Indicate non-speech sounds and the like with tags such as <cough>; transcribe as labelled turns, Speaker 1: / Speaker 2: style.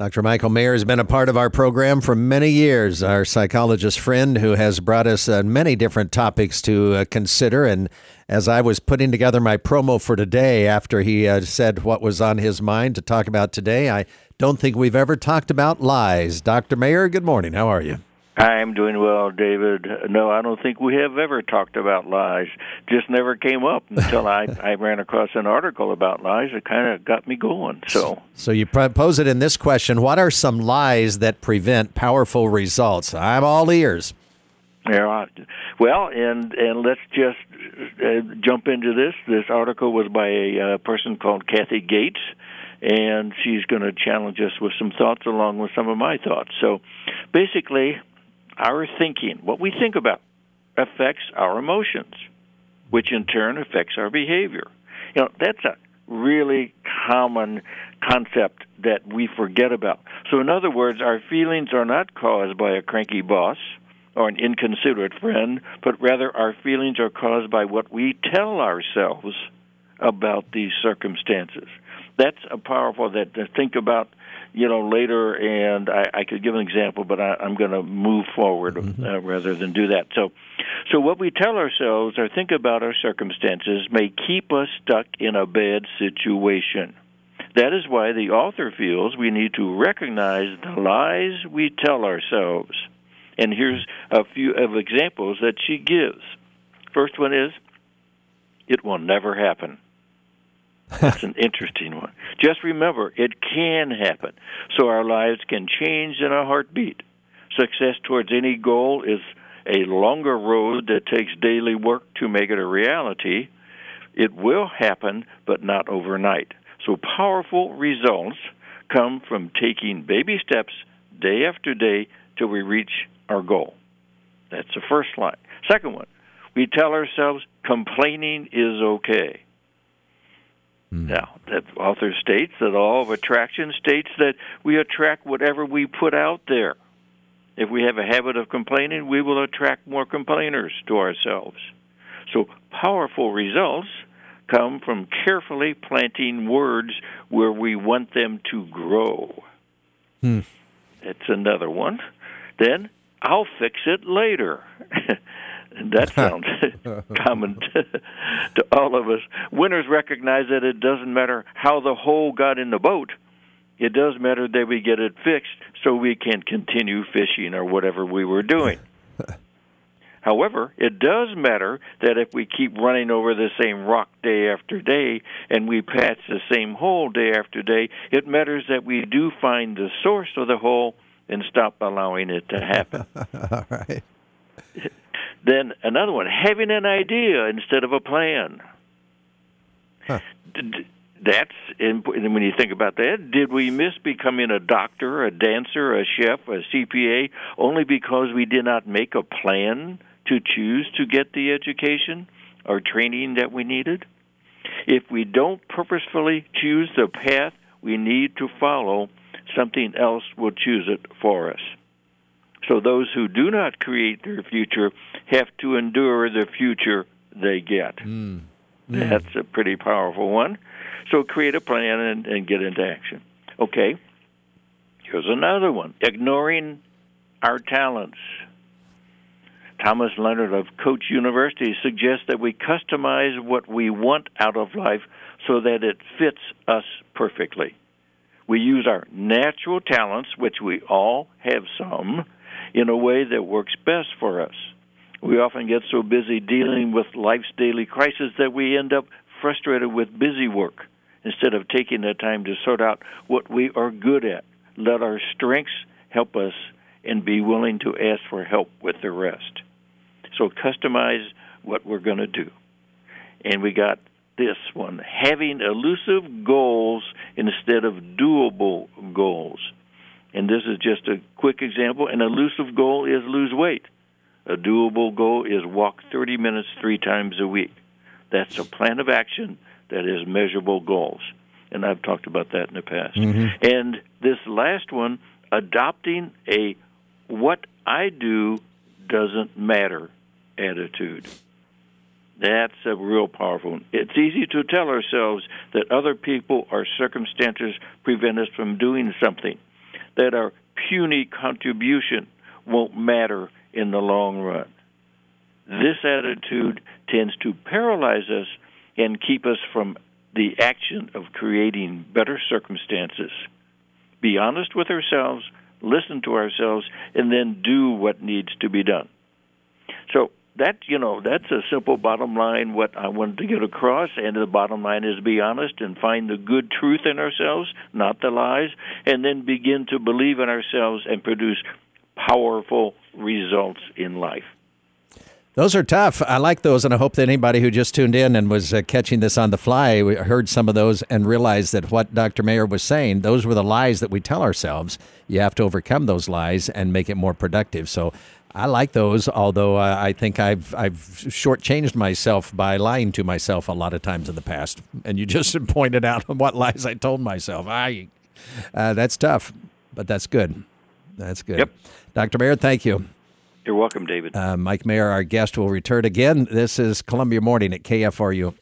Speaker 1: Dr. Michael Mayer has been a part of our program for many years, our psychologist friend who has brought us uh, many different topics to uh, consider. And as I was putting together my promo for today, after he uh, said what was on his mind to talk about today, I don't think we've ever talked about lies. Dr. Mayer, good morning. How are you?
Speaker 2: I'm doing well, David. No, I don't think we have ever talked about lies. Just never came up until I, <laughs> I ran across an article about lies. It kind of got me going. So,
Speaker 1: so you pose it in this question: What are some lies that prevent powerful results? I'm all ears.
Speaker 2: Yeah. Well, and and let's just uh, jump into this. This article was by a uh, person called Kathy Gates and she's going to challenge us with some thoughts along with some of my thoughts. So basically, our thinking, what we think about, affects our emotions, which in turn affects our behavior. You know, that's a really common concept that we forget about. So, in other words, our feelings are not caused by a cranky boss or an inconsiderate friend, but rather our feelings are caused by what we tell ourselves about these circumstances. That's a powerful that to think about you know later, and I, I could give an example, but I, I'm going to move forward mm-hmm. uh, rather than do that. So, so what we tell ourselves or think about our circumstances may keep us stuck in a bad situation. That is why the author feels we need to recognize the lies we tell ourselves. And here's a few of examples that she gives. First one is, it will never happen. That's an interesting one. Just remember, it can happen. So our lives can change in a heartbeat. Success towards any goal is a longer road that takes daily work to make it a reality. It will happen, but not overnight. So powerful results come from taking baby steps day after day till we reach our goal. That's the first line. Second one, we tell ourselves complaining is okay. Mm. Now, that author states that law of attraction states that we attract whatever we put out there. If we have a habit of complaining, we will attract more complainers to ourselves. So, powerful results come from carefully planting words where we want them to grow. Hmm. That's another one. Then, I'll fix it later. <laughs> that sounds <laughs> common <laughs> to, to all of us. Winners recognize that it doesn't matter how the hole got in the boat. It does matter that we get it fixed so we can continue fishing or whatever we were doing. <laughs> However, it does matter that if we keep running over the same rock day after day and we patch the same hole day after day, it matters that we do find the source of the hole and stop allowing it to happen.
Speaker 1: All right.
Speaker 2: Then another one, having an idea instead of a plan. Huh. That's and when you think about that. Did we miss becoming a doctor, a dancer, a chef, a CPA only because we did not make a plan to choose to get the education or training that we needed? If we don't purposefully choose the path we need to follow, something else will choose it for us. So those who do not create their future have to endure the future they get. Mm. Mm. That's a pretty powerful one. So create a plan and, and get into action. Okay. Here's another one ignoring our talents. Thomas Leonard of Coach University suggests that we customize what we want out of life so that it fits us perfectly. We use our natural talents, which we all have some, in a way that works best for us. We often get so busy dealing with life's daily crises that we end up frustrated with busy work instead of taking the time to sort out what we are good at. Let our strengths help us and be willing to ask for help with the rest. So customize what we're going to do. And we got this one having elusive goals instead of doable goals. And this is just a quick example. An elusive goal is lose weight. A doable goal is walk 30 minutes three times a week. That's a plan of action that is measurable goals. And I've talked about that in the past. Mm-hmm. And this last one, adopting a what I do doesn't matter attitude. That's a real powerful one. It's easy to tell ourselves that other people or circumstances prevent us from doing something. That our puny contribution won't matter in the long run. This attitude tends to paralyze us and keep us from the action of creating better circumstances. Be honest with ourselves, listen to ourselves, and then do what needs to be done. So that you know that's a simple bottom line what i wanted to get across and the bottom line is be honest and find the good truth in ourselves not the lies and then begin to believe in ourselves and produce powerful results in life
Speaker 1: those are tough. I like those, and I hope that anybody who just tuned in and was uh, catching this on the fly heard some of those and realized that what Dr. Mayer was saying, those were the lies that we tell ourselves. You have to overcome those lies and make it more productive. So I like those, although uh, I think I've I've shortchanged myself by lying to myself a lot of times in the past. And you <laughs> just pointed out <laughs> what lies I told myself. I, uh, that's tough, but that's good. That's good.
Speaker 2: Yep.
Speaker 1: Dr. Mayer, thank you.
Speaker 2: You're welcome, David.
Speaker 1: Uh, Mike Mayer, our guest, will return again. This is Columbia Morning at KFRU.